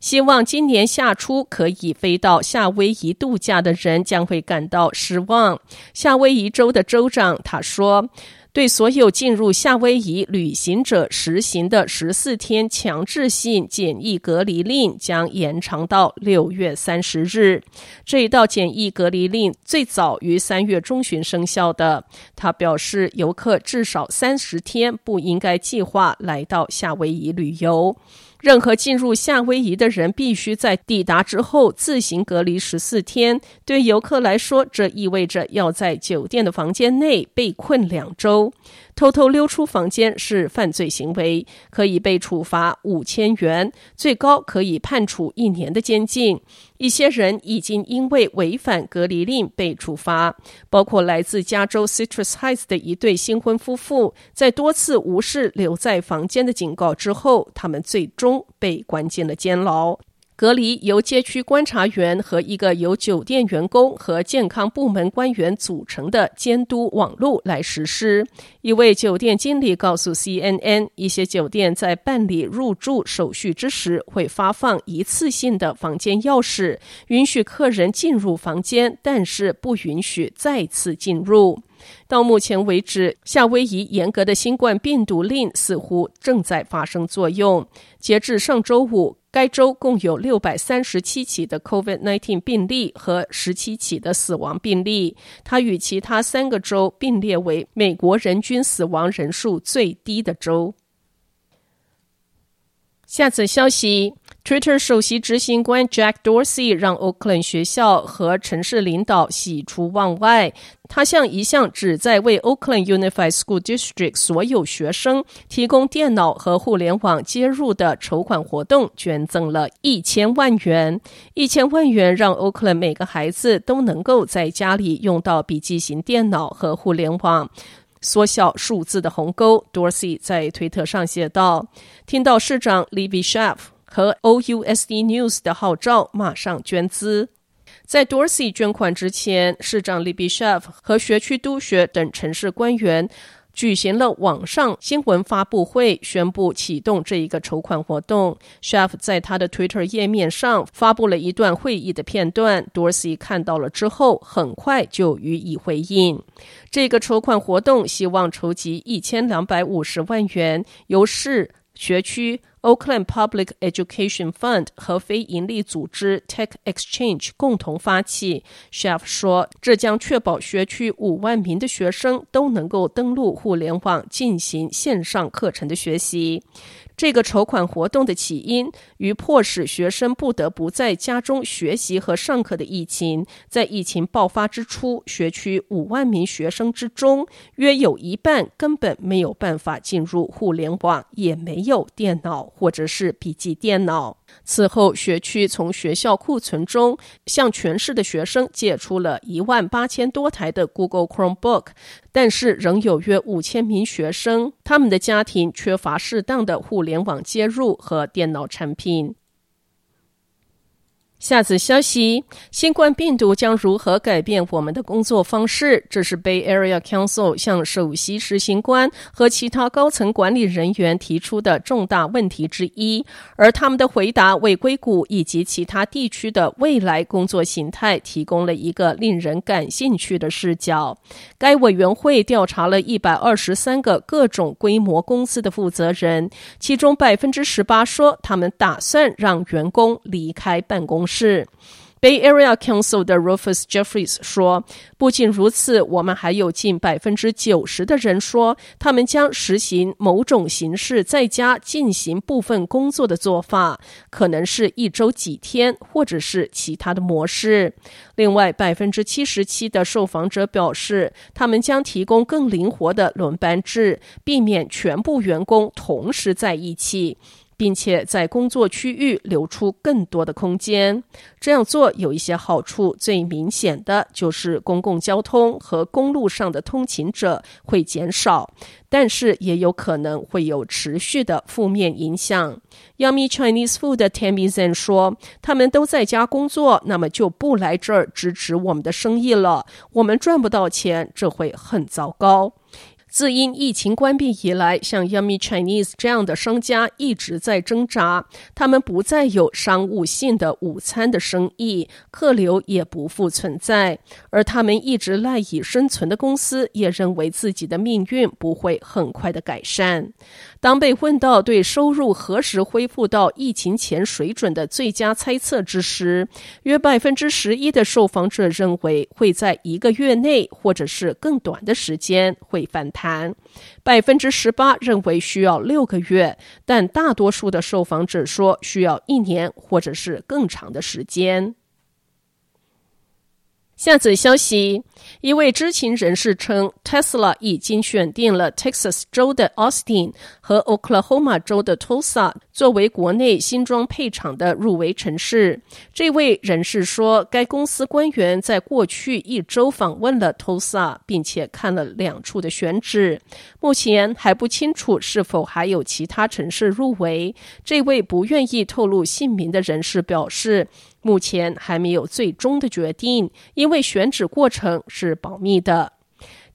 希望今年夏初可以飞到夏威夷度假的人将会感到失望。夏威夷州的州长他说。对所有进入夏威夷旅行者实行的十四天强制性检疫隔离令将延长到六月三十日。这一道检疫隔离令最早于三月中旬生效的。他表示，游客至少三十天不应该计划来到夏威夷旅游。任何进入夏威夷的人必须在抵达之后自行隔离十四天。对游客来说，这意味着要在酒店的房间内被困两周。偷偷溜出房间是犯罪行为，可以被处罚五千元，最高可以判处一年的监禁。一些人已经因为违反隔离令被处罚，包括来自加州 Citrus Heights 的一对新婚夫妇，在多次无视留在房间的警告之后，他们最终被关进了监牢。隔离由街区观察员和一个由酒店员工和健康部门官员组成的监督网络来实施。一位酒店经理告诉 CNN，一些酒店在办理入住手续之时会发放一次性的房间钥匙，允许客人进入房间，但是不允许再次进入。到目前为止，夏威夷严格的新冠病毒令似乎正在发生作用。截至上周五，该州共有六百三十七起的 COVID-19 病例和十七起的死亡病例。它与其他三个州并列为美国人均死亡人数最低的州。下则消息。Twitter 首席执行官 Jack Dorsey 让 Oakland 学校和城市领导喜出望外。他向一项旨在为 Oakland Unified School District 所有学生提供电脑和互联网接入的筹款活动捐赠了一千万元。一千万元让 Oakland 每个孩子都能够在家里用到笔记型电脑和互联网。缩小数字的鸿沟，Dorsey 在推特上写道：“听到市长 Libby Schaaf 和 OUSD News 的号召，马上捐资。在 Dorsey 捐款之前，市长 Libby Schaaf 和学区督学等城市官员举行了网上新闻发布会，宣布启动这一个筹款活动。Schaaf 在他的 Twitter 页面上发布了一段会议的片段，Dorsey 看到了之后，很快就予以回应。这个筹款活动希望筹集一千两百五十万元，由市、学区。Oakland Public Education Fund 和非盈利组织 Tech Exchange 共同发起。，Chef 说，这将确保学区五万名的学生都能够登录互联网进行线上课程的学习。这个筹款活动的起因与迫使学生不得不在家中学习和上课的疫情。在疫情爆发之初，学区五万名学生之中，约有一半根本没有办法进入互联网，也没有电脑或者是笔记电脑。此后，学区从学校库存中向全市的学生借出了一万八千多台的 Google Chromebook，但是仍有约五千名学生，他们的家庭缺乏适当的互联网接入和电脑产品。下次消息：新冠病毒将如何改变我们的工作方式？这是 Bay Area Council 向首席执行官和其他高层管理人员提出的重大问题之一。而他们的回答为硅谷以及其他地区的未来工作形态提供了一个令人感兴趣的视角。该委员会调查了一百二十三个各种规模公司的负责人，其中百分之十八说他们打算让员工离开办公是 Bay Area Council 的 Rufus Jeffries 说，不仅如此，我们还有近百分之九十的人说，他们将实行某种形式在家进行部分工作的做法，可能是一周几天，或者是其他的模式。另外，百分之七十七的受访者表示，他们将提供更灵活的轮班制，避免全部员工同时在一起。并且在工作区域留出更多的空间。这样做有一些好处，最明显的就是公共交通和公路上的通勤者会减少，但是也有可能会有持续的负面影响。Yummy Chinese Food 的 Tammy Zen 说：“他们都在家工作，那么就不来这儿支持我们的生意了。我们赚不到钱，这会很糟糕。”自因疫情关闭以来，像 Yummy Chinese 这样的商家一直在挣扎。他们不再有商务性的午餐的生意，客流也不复存在。而他们一直赖以生存的公司也认为自己的命运不会很快的改善。当被问到对收入何时恢复到疫情前水准的最佳猜测之时，约百分之十一的受访者认为会在一个月内，或者是更短的时间会反弹。谈百分之十八认为需要六个月，但大多数的受访者说需要一年或者是更长的时间。下则消息，一位知情人士称，Tesla 已经选定了 Texas 州的 Austin 和 Oklahoma 州的 Tulsa 作为国内新装配厂的入围城市。这位人士说，该公司官员在过去一周访问了 Tulsa，并且看了两处的选址。目前还不清楚是否还有其他城市入围。这位不愿意透露姓名的人士表示。目前还没有最终的决定，因为选址过程是保密的。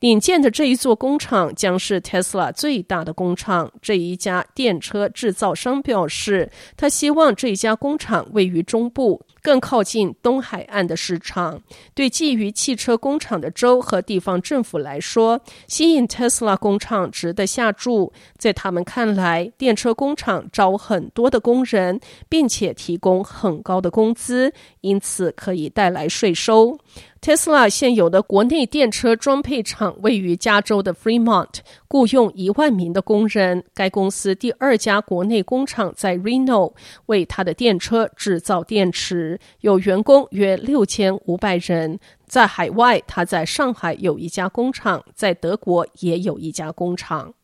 领建的这一座工厂将是 Tesla 最大的工厂。这一家电车制造商表示，他希望这家工厂位于中部。更靠近东海岸的市场，对觊觎汽车工厂的州和地方政府来说，吸引特斯拉工厂值得下注。在他们看来，电车工厂招很多的工人，并且提供很高的工资，因此可以带来税收。特斯拉现有的国内电车装配厂位于加州的 Fremont，雇佣一万名的工人。该公司第二家国内工厂在 Reno，为它的电车制造电池，有员工约六千五百人。在海外，他在上海有一家工厂，在德国也有一家工厂。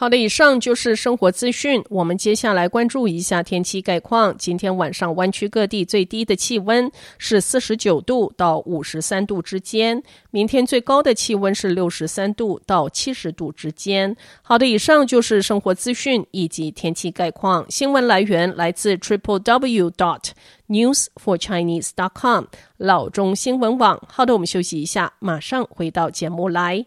好的，以上就是生活资讯。我们接下来关注一下天气概况。今天晚上湾区各地最低的气温是四十九度到五十三度之间，明天最高的气温是六十三度到七十度之间。好的，以上就是生活资讯以及天气概况。新闻来源来自 triple w dot news for chinese dot com 老中新闻网。好的，我们休息一下，马上回到节目来。